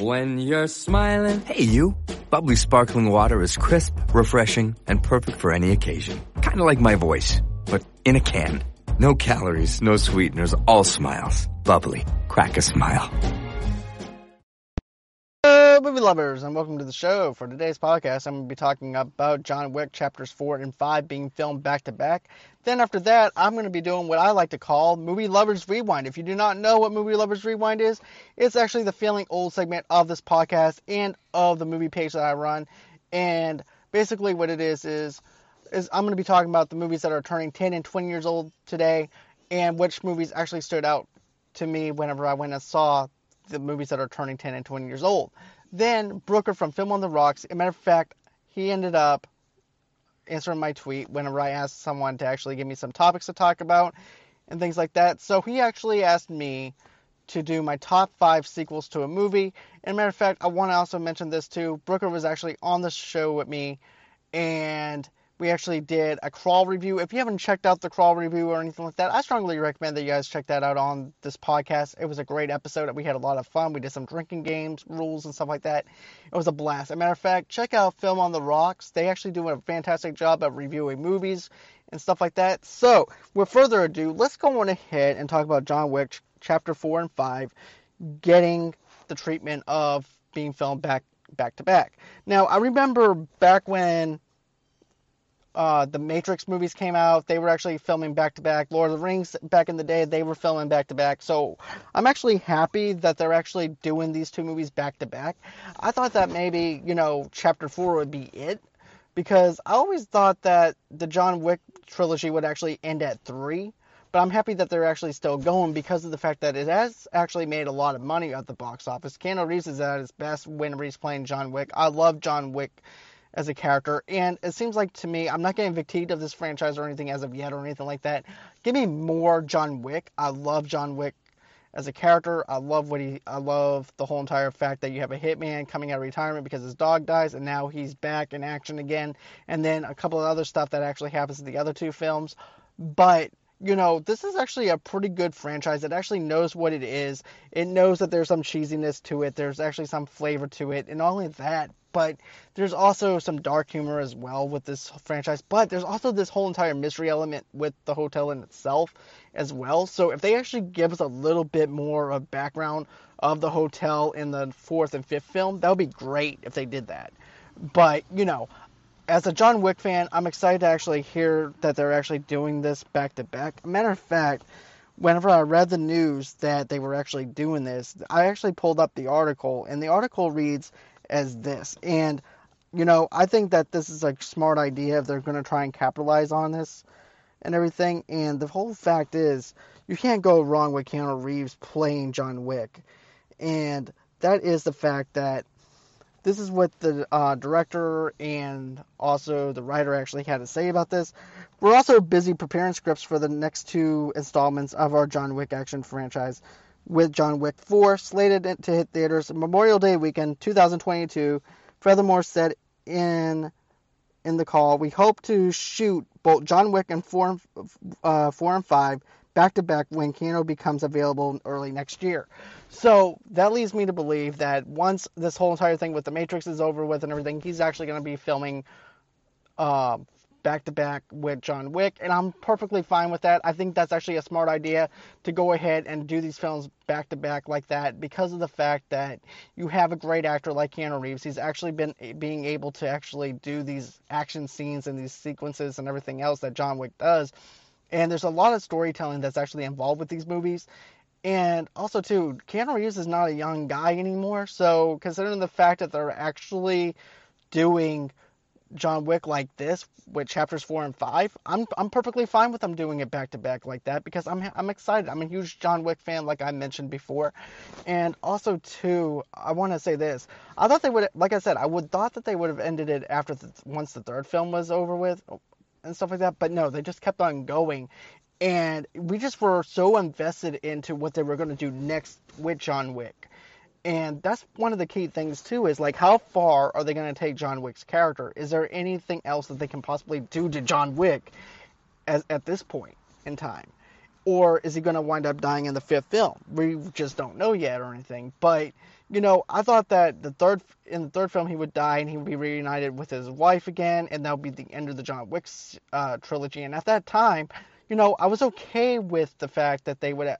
When you're smiling. Hey, you. Bubbly sparkling water is crisp, refreshing, and perfect for any occasion. Kind of like my voice, but in a can. No calories, no sweeteners, all smiles. Bubbly. Crack a smile. Hello, movie lovers, and welcome to the show. For today's podcast, I'm going to be talking about John Wick chapters 4 and 5 being filmed back to back. Then, after that, I'm going to be doing what I like to call Movie Lovers Rewind. If you do not know what Movie Lovers Rewind is, it's actually the feeling old segment of this podcast and of the movie page that I run. And basically, what it is is, is I'm going to be talking about the movies that are turning 10 and 20 years old today, and which movies actually stood out to me whenever I went and saw the movies that are turning 10 and 20 years old. Then Brooker from Film on the Rocks, a matter of fact, he ended up answering my tweet whenever I asked someone to actually give me some topics to talk about and things like that. So he actually asked me to do my top five sequels to a movie. And a matter of fact, I want to also mention this too. Brooker was actually on the show with me, and we actually did a crawl review. If you haven't checked out the crawl review or anything like that, I strongly recommend that you guys check that out on this podcast. It was a great episode. We had a lot of fun. We did some drinking games, rules, and stuff like that. It was a blast. As a matter of fact, check out Film on the Rocks. They actually do a fantastic job of reviewing movies and stuff like that. So, with further ado, let's go on ahead and talk about John Wick Chapter 4 and 5 getting the treatment of being filmed back back to back. Now, I remember back when uh, the Matrix movies came out, they were actually filming back to back. Lord of the Rings back in the day, they were filming back to back. So I'm actually happy that they're actually doing these two movies back to back. I thought that maybe, you know, chapter four would be it because I always thought that the John Wick trilogy would actually end at three. But I'm happy that they're actually still going because of the fact that it has actually made a lot of money at the box office. Keanu Reeves is at his best when he's playing John Wick. I love John Wick as a character. And it seems like to me, I'm not getting fatigued of this franchise or anything as of yet or anything like that. Give me more John Wick. I love John Wick as a character. I love what he. I love the whole entire fact that you have a hitman coming out of retirement because his dog dies, and now he's back in action again. And then a couple of other stuff that actually happens in the other two films. But you know, this is actually a pretty good franchise. It actually knows what it is. It knows that there's some cheesiness to it. There's actually some flavor to it. And not only that, but there's also some dark humor as well with this franchise. But there's also this whole entire mystery element with the hotel in itself as well. So if they actually give us a little bit more of background of the hotel in the fourth and fifth film, that would be great if they did that. But, you know, as a John Wick fan, I'm excited to actually hear that they're actually doing this back to back. Matter of fact, whenever I read the news that they were actually doing this, I actually pulled up the article, and the article reads as this. And, you know, I think that this is a smart idea if they're going to try and capitalize on this and everything. And the whole fact is, you can't go wrong with Keanu Reeves playing John Wick. And that is the fact that this is what the uh, director and also the writer actually had to say about this. We're also busy preparing scripts for the next two installments of our John Wick action franchise, with John Wick 4 slated to hit theaters Memorial Day weekend 2022. Furthermore, said in in the call, we hope to shoot both John Wick and 4, uh, 4 and 5 back to back when Keanu becomes available early next year. So that leads me to believe that once this whole entire thing with the Matrix is over with and everything, he's actually going to be filming back to back with John Wick, and I'm perfectly fine with that. I think that's actually a smart idea to go ahead and do these films back to back like that because of the fact that you have a great actor like Keanu Reeves. He's actually been being able to actually do these action scenes and these sequences and everything else that John Wick does. And there's a lot of storytelling that's actually involved with these movies. And also, too, Keanu Reeves is not a young guy anymore. So, considering the fact that they're actually doing John Wick like this with chapters four and five, I'm I'm perfectly fine with them doing it back to back like that because I'm I'm excited. I'm a huge John Wick fan, like I mentioned before, and also too, I want to say this. I thought they would, like I said, I would thought that they would have ended it after the, once the third film was over with, and stuff like that. But no, they just kept on going, and we just were so invested into what they were going to do next with John Wick. And that's one of the key things too is like how far are they going to take John Wick's character? Is there anything else that they can possibly do to John Wick as, at this point in time? or is he going to wind up dying in the fifth film? We just don't know yet or anything. But you know, I thought that the third in the third film he would die and he would be reunited with his wife again, and that would be the end of the John Wick uh, trilogy. And at that time, you know, I was okay with the fact that they would.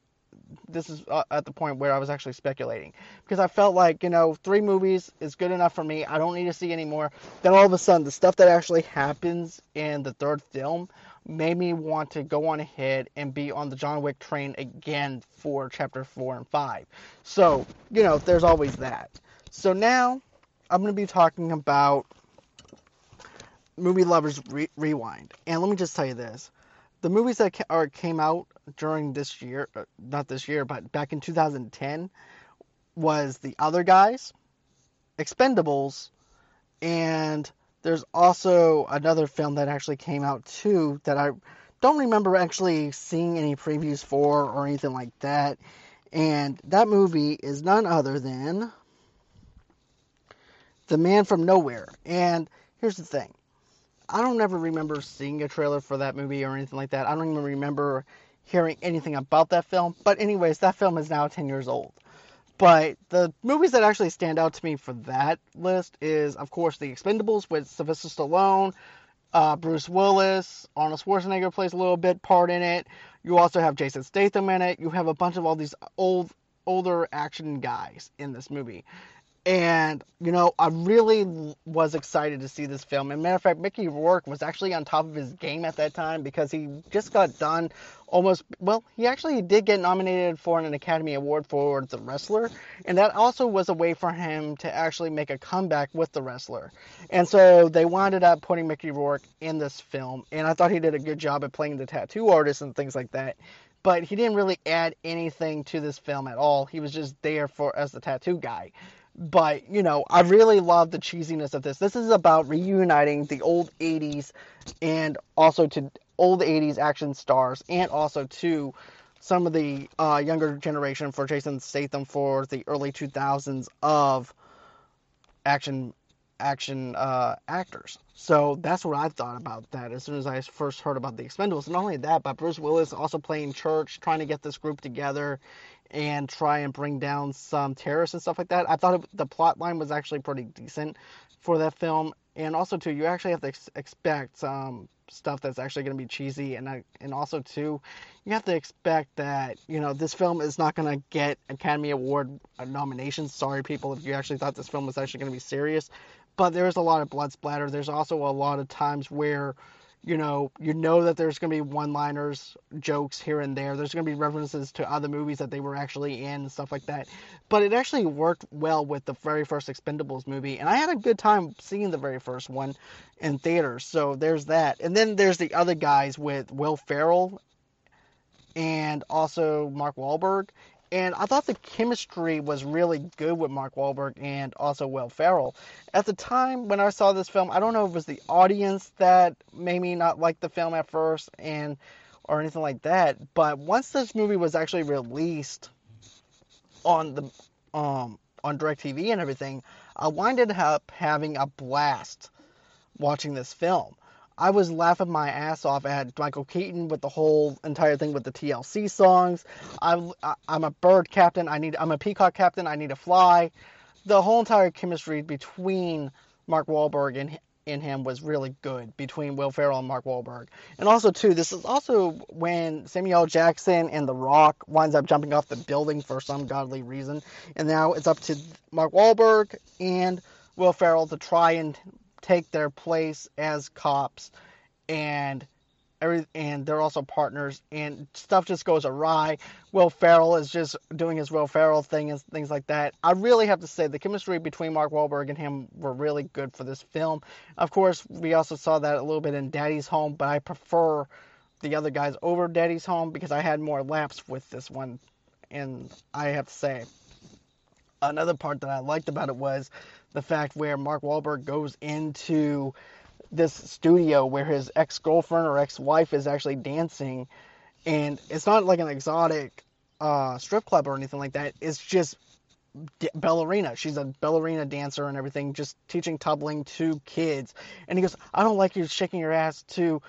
This is uh, at the point where I was actually speculating because I felt like you know three movies is good enough for me. I don't need to see any more. Then all of a sudden, the stuff that actually happens in the third film made me want to go on ahead and be on the John Wick train again for chapter 4 and 5. So, you know, there's always that. So now I'm going to be talking about Movie Lovers Re- Rewind. And let me just tell you this. The movies that are, came out during this year, uh, not this year, but back in 2010 was The Other Guys, Expendables, and there's also another film that actually came out too that I don't remember actually seeing any previews for or anything like that. And that movie is none other than The Man from Nowhere. And here's the thing. I don't ever remember seeing a trailer for that movie or anything like that. I don't even remember hearing anything about that film. But anyways, that film is now 10 years old. But the movies that actually stand out to me for that list is, of course, The Expendables with Sylvester Stallone, uh, Bruce Willis, Arnold Schwarzenegger plays a little bit part in it. You also have Jason Statham in it. You have a bunch of all these old, older action guys in this movie. And, you know, I really was excited to see this film. And matter of fact, Mickey Rourke was actually on top of his game at that time because he just got done almost, well, he actually did get nominated for an Academy Award for The Wrestler. And that also was a way for him to actually make a comeback with The Wrestler. And so they wound up putting Mickey Rourke in this film. And I thought he did a good job at playing the tattoo artist and things like that but he didn't really add anything to this film at all. He was just there for as the tattoo guy. But, you know, I really love the cheesiness of this. This is about reuniting the old 80s and also to old 80s action stars and also to some of the uh, younger generation for Jason Statham for the early 2000s of action action uh, actors. So that's what I thought about that as soon as I first heard about the Expendables. Not only that, but Bruce Willis also playing church, trying to get this group together and try and bring down some terrorists and stuff like that. I thought it, the plot line was actually pretty decent for that film, and also too, you actually have to ex- expect um, stuff that's actually going to be cheesy, and I, and also too, you have to expect that you know this film is not going to get Academy Award nominations. Sorry, people, if you actually thought this film was actually going to be serious, but there's a lot of blood splatter. There's also a lot of times where you know, you know that there's going to be one-liners, jokes here and there. There's going to be references to other movies that they were actually in and stuff like that. But it actually worked well with the very first Expendables movie, and I had a good time seeing the very first one in theaters. So there's that. And then there's the other guys with Will Ferrell and also Mark Wahlberg. And I thought the chemistry was really good with Mark Wahlberg and also Will Ferrell. At the time when I saw this film, I don't know if it was the audience that made me not like the film at first and or anything like that, but once this movie was actually released on the um on DirecTV and everything, I winded up having a blast watching this film. I was laughing my ass off at Michael Keaton with the whole entire thing with the TLC songs. I'm I'm a bird captain. I need I'm a peacock captain. I need to fly. The whole entire chemistry between Mark Wahlberg and in him was really good between Will Ferrell and Mark Wahlberg. And also too, this is also when Samuel Jackson and The Rock winds up jumping off the building for some godly reason, and now it's up to Mark Wahlberg and Will Ferrell to try and take their place as cops and every and they're also partners and stuff just goes awry. Will Ferrell is just doing his Will Ferrell thing and things like that. I really have to say the chemistry between Mark Wahlberg and him were really good for this film. Of course, we also saw that a little bit in Daddy's Home, but I prefer the other guys over Daddy's Home because I had more laughs with this one and I have to say another part that I liked about it was the fact where Mark Wahlberg goes into this studio where his ex girlfriend or ex wife is actually dancing, and it's not like an exotic uh, strip club or anything like that. It's just ballerina. She's a ballerina dancer and everything, just teaching tumbling to kids. And he goes, "I don't like you shaking your ass to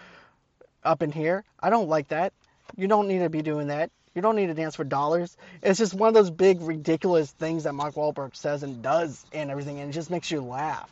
up in here. I don't like that." You don't need to be doing that. You don't need to dance for dollars. It's just one of those big, ridiculous things that Mark Wahlberg says and does and everything, and it just makes you laugh.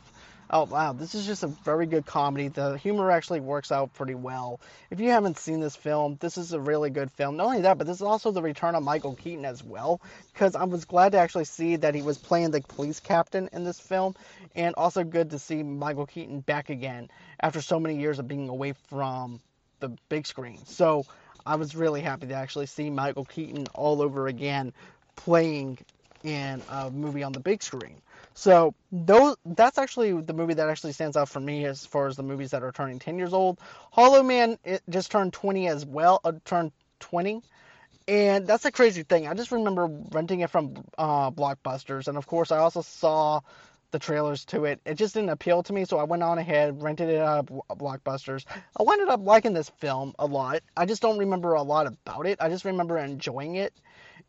Oh wow, this is just a very good comedy. The humor actually works out pretty well. If you haven't seen this film, this is a really good film. Not only that, but this is also the return of Michael Keaton as well, because I was glad to actually see that he was playing the police captain in this film, and also good to see Michael Keaton back again after so many years of being away from the big screen. So I was really happy to actually see Michael Keaton all over again playing in a movie on the big screen. So those that's actually the movie that actually stands out for me as far as the movies that are turning 10 years old. Hollow Man it just turned 20 as well, uh, turned 20. And that's a crazy thing. I just remember renting it from uh, Blockbusters, and of course, I also saw the trailers to it. It just didn't appeal to me, so I went on ahead, rented it at Blockbusters. I ended up liking this film a lot. I just don't remember a lot about it. I just remember enjoying it.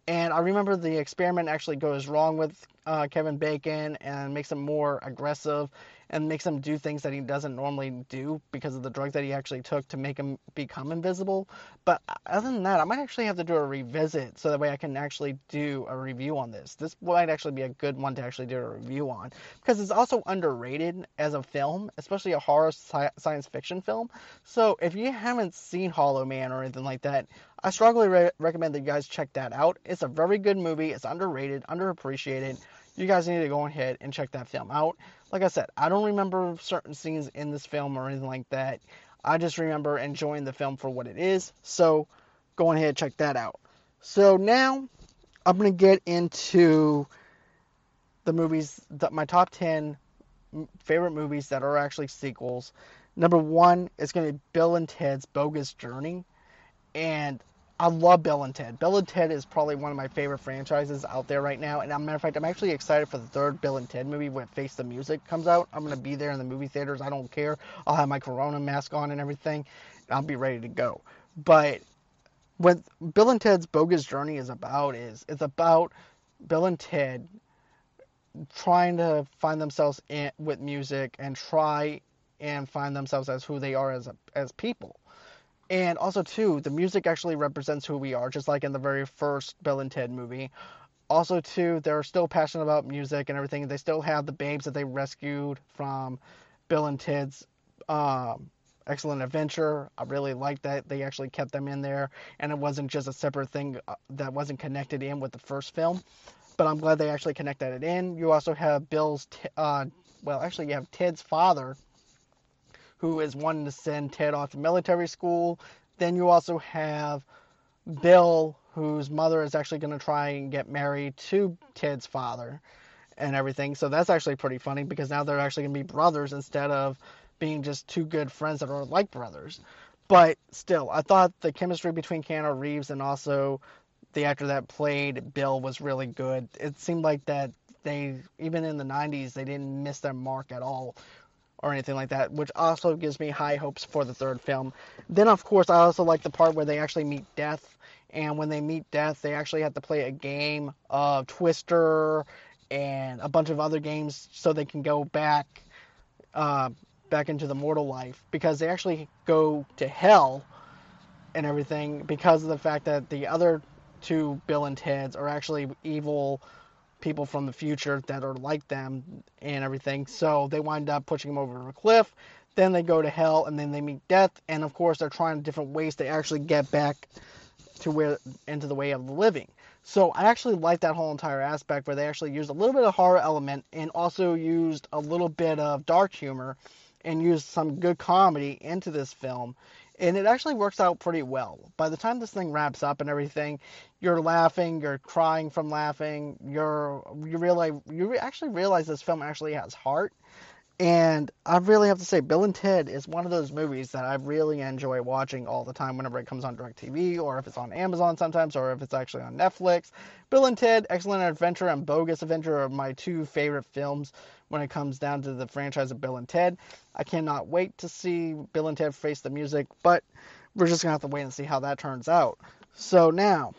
And I remember the experiment actually goes wrong with uh, Kevin Bacon and makes him more aggressive and makes him do things that he doesn't normally do because of the drugs that he actually took to make him become invisible. But other than that, I might actually have to do a revisit so that way I can actually do a review on this. This might actually be a good one to actually do a review on because it's also underrated as a film, especially a horror sci- science fiction film. So if you haven't seen Hollow Man or anything like that, I strongly re- recommend that you guys check that out. It's a very good movie. It's underrated, underappreciated you guys need to go ahead and check that film out. Like I said, I don't remember certain scenes in this film or anything like that. I just remember enjoying the film for what it is. So go ahead and check that out. So now I'm going to get into the movies, that my top 10 favorite movies that are actually sequels. Number one is going to be Bill and Ted's Bogus Journey. And I love Bill and Ted. Bill and Ted is probably one of my favorite franchises out there right now. And as a matter of fact, I'm actually excited for the third Bill and Ted movie when Face the Music comes out. I'm going to be there in the movie theaters. I don't care. I'll have my Corona mask on and everything. I'll be ready to go. But what Bill and Ted's Bogus Journey is about is it's about Bill and Ted trying to find themselves in, with music and try and find themselves as who they are as a, as people and also, too, the music actually represents who we are, just like in the very first Bill and Ted movie. Also, too, they're still passionate about music and everything. They still have the babes that they rescued from Bill and Ted's um, Excellent Adventure. I really like that they actually kept them in there, and it wasn't just a separate thing uh, that wasn't connected in with the first film. But I'm glad they actually connected it in. You also have Bill's, uh, well, actually, you have Ted's father who is wanting to send Ted off to military school. Then you also have Bill, whose mother is actually going to try and get married to Ted's father and everything. So that's actually pretty funny because now they're actually going to be brothers instead of being just two good friends that are like brothers. But still, I thought the chemistry between Keanu Reeves and also the actor that played Bill was really good. It seemed like that they, even in the 90s, they didn't miss their mark at all or anything like that, which also gives me high hopes for the third film. Then, of course, I also like the part where they actually meet death, and when they meet death, they actually have to play a game of Twister and a bunch of other games so they can go back, uh, back into the mortal life because they actually go to hell and everything because of the fact that the other two Bill and Ted's are actually evil people from the future that are like them and everything. So they wind up pushing them over a cliff. Then they go to hell and then they meet death. And of course, they're trying different ways to actually get back to where into the way of the living. So I actually like that whole entire aspect where they actually used a little bit of horror element and also used a little bit of dark humor and used some good comedy into this film and it actually works out pretty well. By the time this thing wraps up and everything, you're laughing, you're crying from laughing, you're you realize you actually realize this film actually has heart. And I really have to say, Bill and Ted is one of those movies that I really enjoy watching all the time whenever it comes on DirecTV or if it's on Amazon sometimes or if it's actually on Netflix. Bill and Ted, Excellent Adventure, and Bogus Adventure are my two favorite films when it comes down to the franchise of Bill and Ted. I cannot wait to see Bill and Ted face the music, but we're just to have to wait and see how that turns out. So now,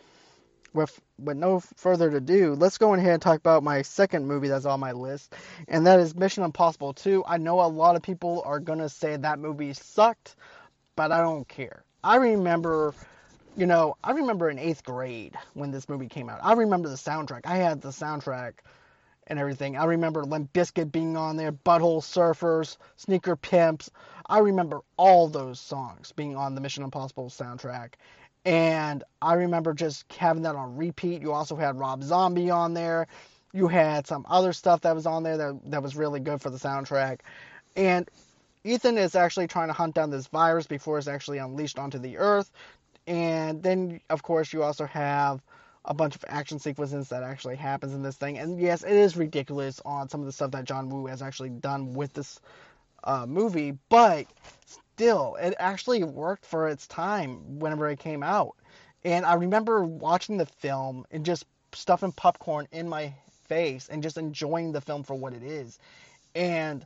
with with no further ado, let's go ahead and talk about my second movie that's on my list, and that is Mission Impossible 2. I know a lot of people are to say that movie sucked, but I don't care. I remember you know, I remember in eighth grade when this movie came out. I remember the soundtrack. I had the soundtrack and everything. I remember Limp Bizkit being on there, Butthole Surfers, Sneaker Pimps. I remember all those songs being on the Mission Impossible soundtrack. And I remember just having that on repeat. You also had Rob Zombie on there. You had some other stuff that was on there that, that was really good for the soundtrack. And Ethan is actually trying to hunt down this virus before it's actually unleashed onto the earth. And then, of course, you also have a bunch of action sequences that actually happens in this thing. And yes, it is ridiculous on some of the stuff that John Woo has actually done with this uh, movie, but still, it actually worked for its time whenever it came out. And I remember watching the film and just stuffing popcorn in my face and just enjoying the film for what it is. And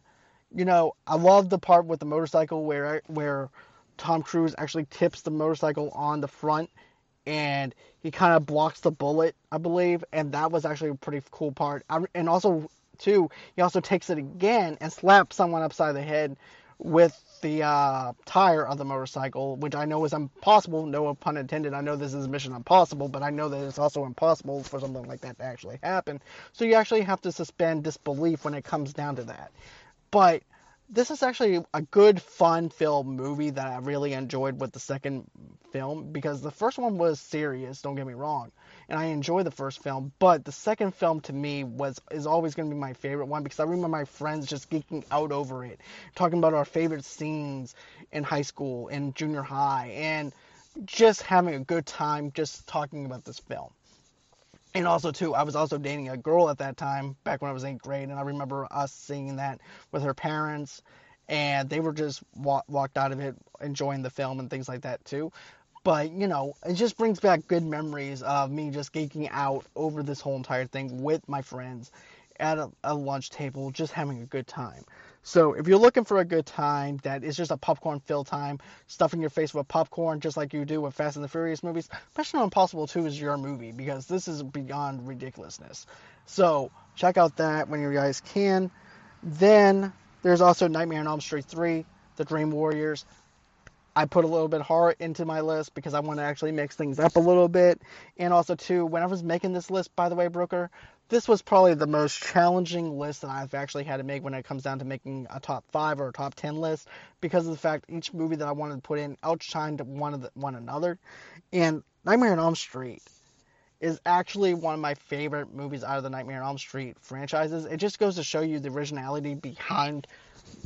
you know, I love the part with the motorcycle where where Tom Cruise actually tips the motorcycle on the front and he kind of blocks the bullet, I believe, and that was actually a pretty cool part. and also, too, he also takes it again and slaps someone upside the head with the uh, tire of the motorcycle, which I know is impossible. No pun intended. I know this is Mission Impossible, but I know that it's also impossible for something like that to actually happen. So you actually have to suspend disbelief when it comes down to that. But this is actually a good, fun film movie that I really enjoyed with the second film because the first one was serious. Don't get me wrong, and I enjoyed the first film, but the second film to me was is always going to be my favorite one because I remember my friends just geeking out over it, talking about our favorite scenes in high school and junior high, and just having a good time just talking about this film and also too i was also dating a girl at that time back when i was in grade and i remember us seeing that with her parents and they were just wa- walked out of it enjoying the film and things like that too. But you know it just brings back good memories of me just geeking out over this whole entire thing with my friends at a, a lunch table just having a good time so if you're looking for a good time that is just a popcorn fill time, stuffing your face with popcorn just like you do with Fast and the Furious movies, Mission Impossible 2 is your movie because this is beyond ridiculousness. So check out that when you guys can. Then there's also Nightmare on Elm Street 3, The Dream Warriors. I put a little bit of horror into my list because I want to actually mix things up a little bit. And also, too, when I was making this list, by the way, Brooker, this was probably the most challenging list that I've actually had to make when it comes down to making a top five or a top ten list because of the fact each movie that I wanted to put in outshined one of the, one another. And Nightmare on Elm Street is actually one of my favorite movies out of the Nightmare on Elm Street franchises. It just goes to show you the originality behind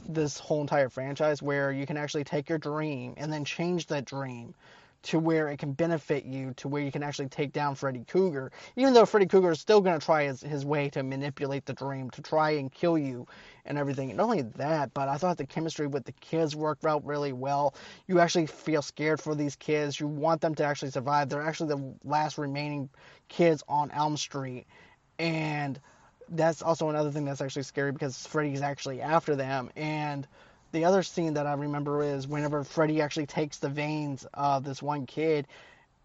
this whole entire franchise where you can actually take your dream and then change that dream to where it can benefit you to where you can actually take down Freddy Krueger. Even though Freddy Krueger is still going to try his, his way to manipulate the dream, to try and kill you and everything. Not only that, but I thought the chemistry with the kids worked out really well. You actually feel scared for these kids. You want them to actually survive. They're actually the last remaining kids on Elm Street. And that's also another thing that's actually scary because Freddy's actually after them. And the other scene that I remember is whenever Freddy actually takes the veins of this one kid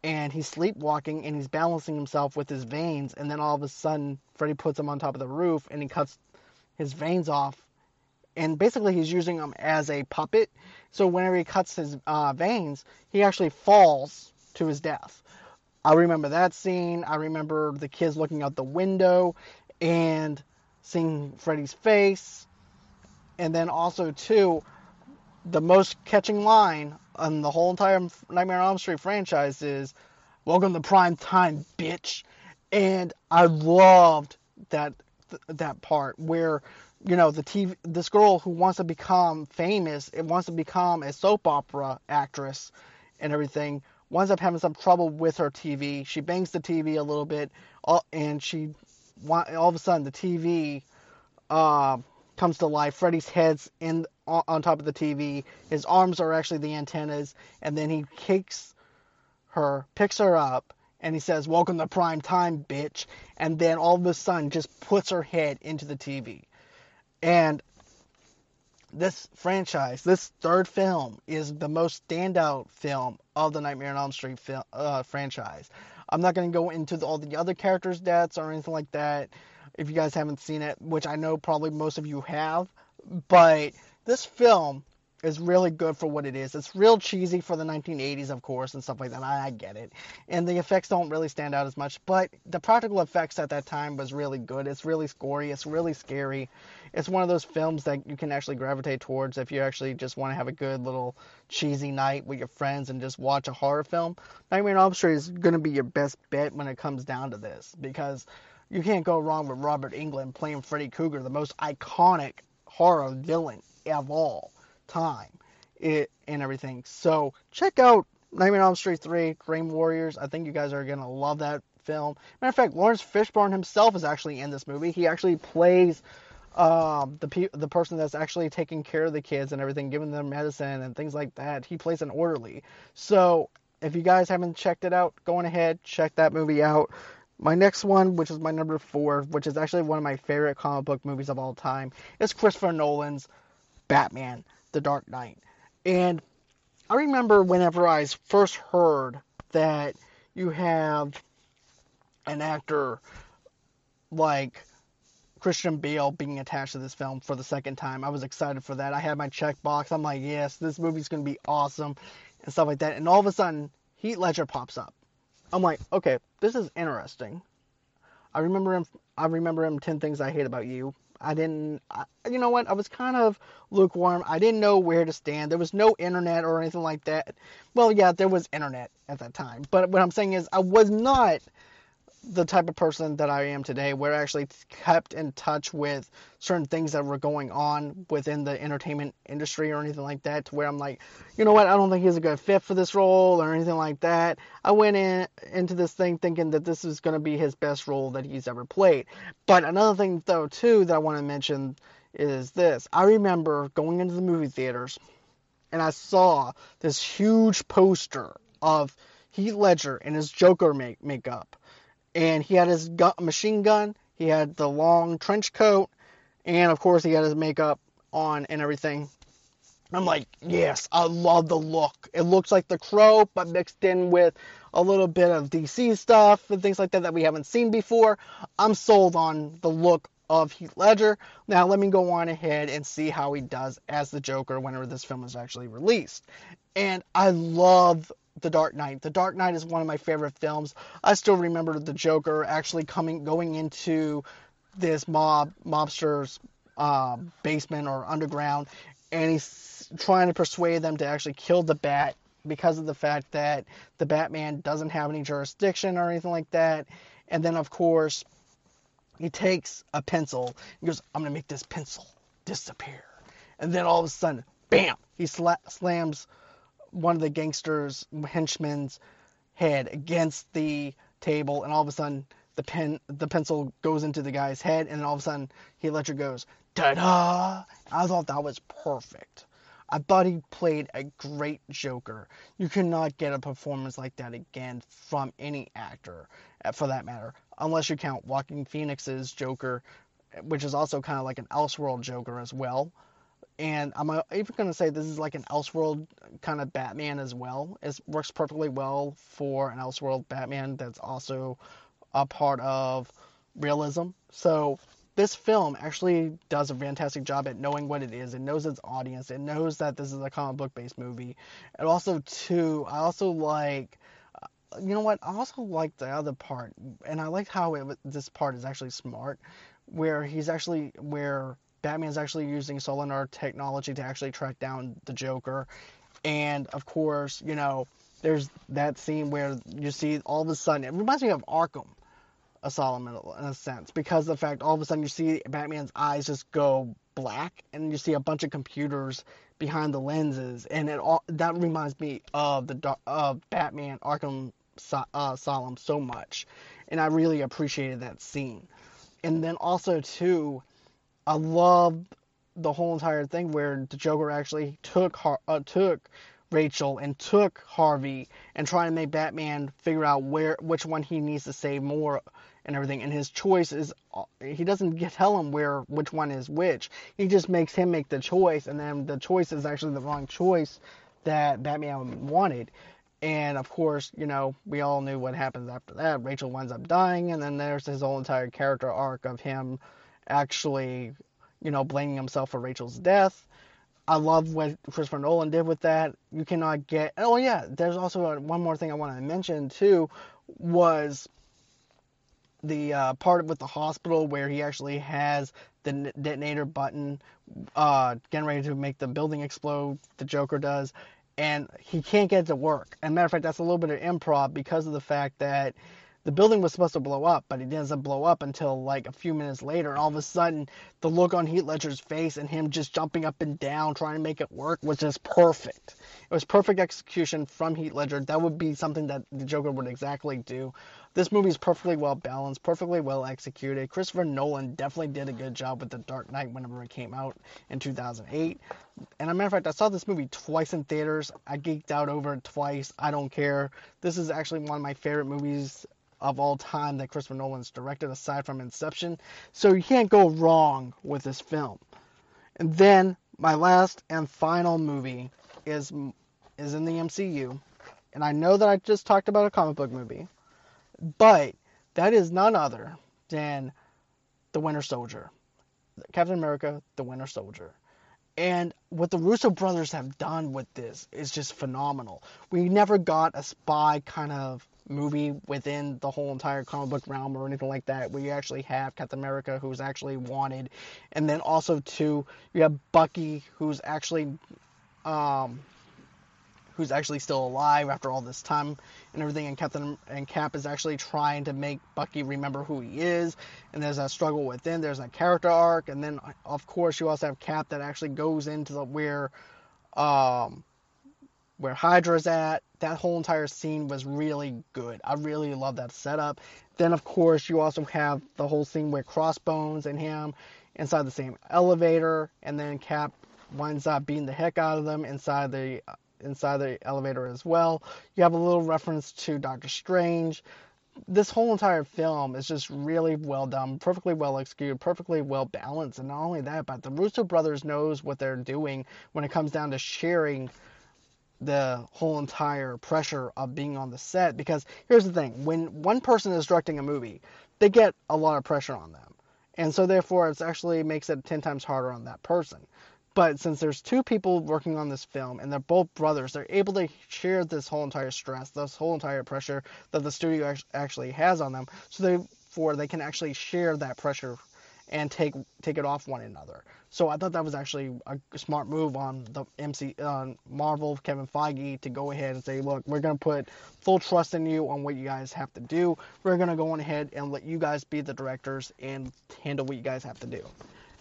and he's sleepwalking and he's balancing himself with his veins and then all of a sudden Freddy puts him on top of the roof and he cuts his veins off. And basically he's using them as a puppet. So whenever he cuts his uh, veins he actually falls to his death. I remember that scene. I remember the kids looking out the window and seeing freddy's face and then also too, the most catching line on the whole entire Nightmare on Elm Street franchise is "Welcome to prime time, bitch," and I loved that that part where you know the TV this girl who wants to become famous it wants to become a soap opera actress and everything winds up having some trouble with her TV. She bangs the TV a little bit, and she all of a sudden the TV uh, comes to life. Freddy's head's in on top of the TV. His arms are actually the antennas, and then he kicks her, picks her up, and he says, "Welcome to prime time, bitch." And then all of a sudden, just puts her head into the TV. And this franchise, this third film, is the most standout film of the Nightmare on Elm Street film, uh, franchise. I'm not going to go into the, all the other characters' deaths or anything like that if you guys haven't seen it, which I know probably most of you have. But this film is really good for what it is. It's real cheesy for the 1980s, of course, and stuff like that. I, I, get it. And the effects don't really stand out as much, but the practical effects at that time was really good. It's really gory. It's really scary. It's one of those films that you can actually gravitate towards if you actually just want to have a good little cheesy night with your friends and just watch a horror film. Nightmare on Elm Street is going to be your best bet when it comes down to this because you can't go wrong with Robert Englund playing Freddy Krueger, the most iconic horror villain of all time it, and everything. So check out Nightmare on Elm Street 3, Dream Warriors. I think you guys are to love that film. Matter of fact, Laurence Fishburne himself is actually in this movie. He actually plays um, the pe- the person that's actually taking care of the kids and everything, giving them medicine and things like that. He plays an orderly. So if you guys haven't checked it out, going ahead, check that movie out. My next one, which is my number four, which is actually one of my favorite comic book movies of all time, is Christopher Nolan's Batman: The Dark Knight. And I remember whenever I first heard that you have an actor like Christian Bale being attached to this film for the second time. I was excited for that. I had my checkbox. I'm like, yes, this movie's gonna be awesome and stuff like that. And all of a sudden, Heath Ledger pops up. I'm like, okay, this is interesting. I remember him. I remember him. Ten things I hate about you. I didn't. I, you know what? I was kind of lukewarm. I didn't know where to stand. There was no internet or anything like that. Well, yeah, there was internet at that time. But what I'm saying is, I was not the type of person that I am today, where I actually kept in touch with certain things that were going on within the entertainment industry or anything like that, to where I'm like, you know what, I don't think he's a good fit for this role or anything like that. I went in into this thing thinking that this is going to be his best role that he's ever played. But another thing, though, too, that I want to mention is this: I remember going into the movie theaters, and I saw this huge poster of Heath Ledger in his Joker make- makeup and he had his machine gun, he had the long trench coat, and of course he had his makeup on and everything. I'm like, yes, I love the look. It looks like the Crow, but mixed in with a little bit of DC stuff and things like that that we haven't seen before. I'm sold on the look of Heath Ledger. Now let me go on ahead and see how he does as the Joker whenever this film is actually released. And I love the Dark Knight. The Dark Knight is one of my favorite films. I still remember the Joker actually coming going into this mob mobster's uh, basement or underground, and he's trying to persuade them to actually kill the Bat because of the fact that the Batman doesn't have any jurisdiction or anything like that. And then of course he takes a pencil He goes, "I'm gonna make this pencil disappear." And then all of a sudden, bam! He sla- slams one of the gangsters' henchmen's head against the table, and all of a sudden the pen the pencil goes into the guy's head, and all of a sudden he Ledger goes ta-da! I thought that was perfect. I thought he played a great Joker. You cannot get a performance like that again from any actor, uh, for that matter, unless you count Joaquin Phoenix's Joker, which is also kind of like an Elseworld Joker as well and I'm even going to say this is like an Elseworld kind of Batman as well. It works perfectly well for an Elseworld Batman that's also a part of realism. So this film actually does a fantastic job at knowing what it is. It knows its audience. It knows that this is a comic book based movie. And also, too, I also like. Uh, you know what? I also like the other part, and I like how it, this part is actually smart, where he's actually where Batman's actually using Sonar technology to actually track down the Joker. And of course, you know, there's that scene where you see all of a sudden, it reminds me of Arkham Asylum in a sense, because the fact all of a sudden you see Batman's eyes just go black and you see a bunch of computers behind the lenses. And it all that reminds me of the of Batman Arkham uh, Asylum so much. And I really appreciated that scene. And then also, too, I love the whole entire thing where the Joker actually took uh, took Rachel and took Harvey and trying to make Batman figure out where which one he needs to save more and everything. And his choice is uh, he doesn't tell him where which one is which. He just makes him make the choice, and then the choice is actually the wrong choice that Batman wanted. And of course, you know, we all knew what happens after that. Rachel winds up dying, and then there's his whole entire character arc of him actually, you know, blaming himself for Rachel's death. I love what Christopher Nolan did with that. You cannot get. Oh yeah, there's also a, one more thing I want to mention too, was the uh, part with the hospital where he actually has the detonator button, uh, getting ready to make the building explode. The Joker does, and he can't get it to work. And matter of fact, that's a little bit of improv because of the fact that the building was supposed to blow up, but it doesn't blow up until like a few minutes later. All of a sudden, the look on Heath Ledger's face and him just jumping up and down trying to make it work was just perfect. It was perfect execution from Heath Ledger. That would be something that the Joker would exactly do. This movie is perfectly well balanced, perfectly well executed. Christopher Nolan definitely did a good job with The Dark Knight whenever it came out in 2008. And a matter of fact, I saw this movie twice in theaters. I geeked out over it twice. I don't care. This is actually one of my favorite movies of all time that Christopher Nolan's directed, aside from Inception. So you can't go wrong with this film. And then my last and final movie is is in the MCU, and I know that I just talked about a comic book movie, but that is none other than The Winter Soldier. Captain America, The Winter Soldier. And what the Russo brothers have done with this is just phenomenal. We never got a spy kind of movie within the whole entire comic book realm or anything like that. We actually have Captain America who's actually wanted, and then also too you have Bucky who's actually um, who's actually still alive after all this time and everything and Captain and Cap is actually trying to make Bucky remember who he is and there's a struggle within there's a character arc and then of course you also have Cap that actually goes into the where um where Hydra's at. That whole entire scene was really good. I really love that setup. Then of course you also have the whole scene where Crossbones and him inside the same elevator and then Cap winds up beating the heck out of them inside the inside the elevator as well. You have a little reference to Doctor Strange. This whole entire film is just really well done, perfectly well executed, perfectly well balanced, and not only that, but the Russo brothers knows what they're doing when it comes down to sharing the whole entire pressure of being on the set. Because here's the thing: when one person is directing a movie, they get a lot of pressure on them, and so therefore it actually makes it ten times harder on that person. But since there's two people working on this film and they're both brothers, they're able to share this whole entire stress, this whole entire pressure that the studio actually has on them. So therefore, they can actually share that pressure and take take it off one another. So I thought that was actually a smart move on the MC uh, Marvel Kevin Feige to go ahead and say, look, we're gonna put full trust in you on what you guys have to do. We're gonna go on ahead and let you guys be the directors and handle what you guys have to do.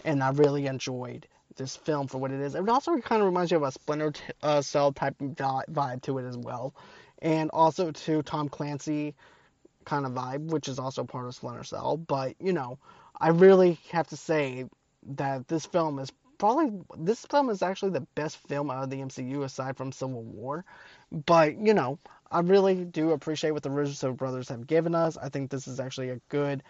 And I really enjoyed this film for what it is. It also kind of reminds you of a Splinter uh, Cell type vibe to it as well, and also to Tom Clancy kind of vibe, which is also part of Splinter Cell. But you know, I really have to say that this film is probably this film is actually the best film out of the MCU aside from Civil War. But you know, I really do appreciate what the Russo brothers have given us. I think this is actually a good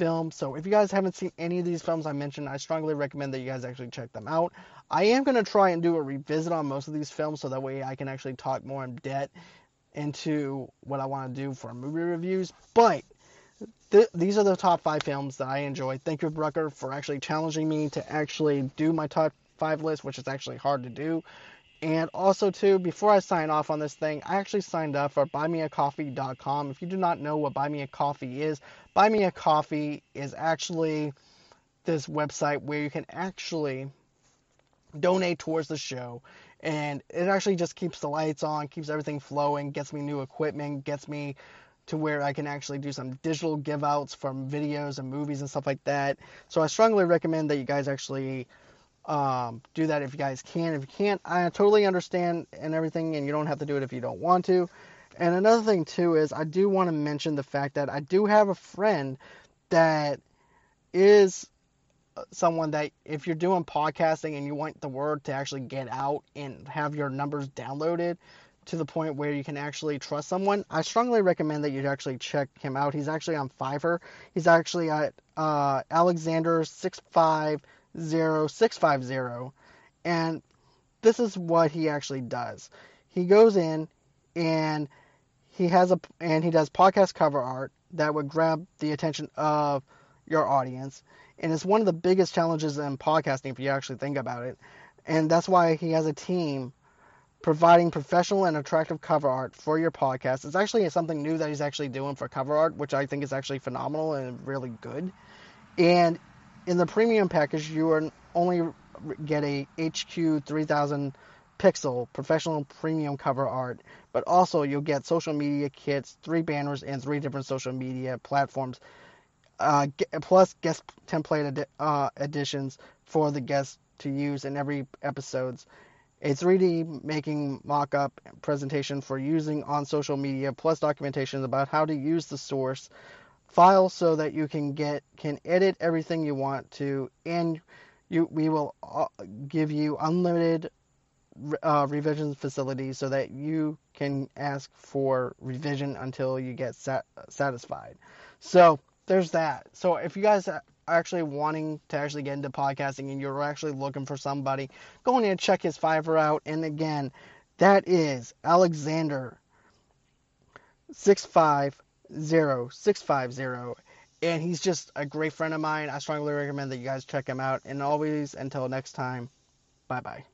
film. So if you guys haven't seen any of these films I mentioned, I strongly recommend that you guys actually check them out. I am going to try and do a revisit on most of these films so that way I can actually talk more in depth into what I want to do for movie reviews. But th- these are the top five films that I enjoy. Thank you, Brucker, for actually challenging me to actually do my top five list, which is actually hard to do. And also, too, before I sign off on this thing, I actually signed up for buymeacoffee.com. If you do not know what Buy Me a Coffee is, Buy Me a Coffee is actually this website where you can actually donate towards the show. And it actually just keeps the lights on, keeps everything flowing, gets me new equipment, gets me to where I can actually do some digital give outs from videos and movies and stuff like that. So I strongly recommend that you guys actually um, do that if you guys can. If you can't, I totally understand and everything, and you don't have to do it if you don't want to. And another thing too is I do want to mention the fact that I do have a friend that is uh, someone that if you're doing podcasting and you want the word to actually get out and have your numbers downloaded to the point where you can actually trust someone, I strongly recommend that you actually check him out. He's actually on Fiverr. He's actually at uh, Alexander six five 0650 and this is what he actually does. He goes in and he has a and he does podcast cover art that would grab the attention of your audience and it's one of the biggest challenges in podcasting if you actually think about it. And that's why he has a team providing professional and attractive cover art for your podcast. It's actually something new that he's actually doing for cover art, which I think is actually phenomenal and really good. And in the premium package, you are only get a HQ 3000 pixel professional premium cover art, but also you'll get social media kits, three banners, and three different social media platforms. Uh, plus guest template uh, editions for the guests to use in every episodes a 3D making mock-up presentation for using on social media, plus documentation about how to use the source file so that you can get can edit everything you want to, and you we will uh, give you unlimited uh, revision facilities so that you can ask for revision until you get sat- satisfied. So there's that. So if you guys are actually wanting to actually get into podcasting and you're actually looking for somebody, go in and check his Fiverr out. And again, that is Alexander six five zero six five zero, and he's just a great friend of mine. I strongly recommend that you guys check him out. And always, until next time, bye bye.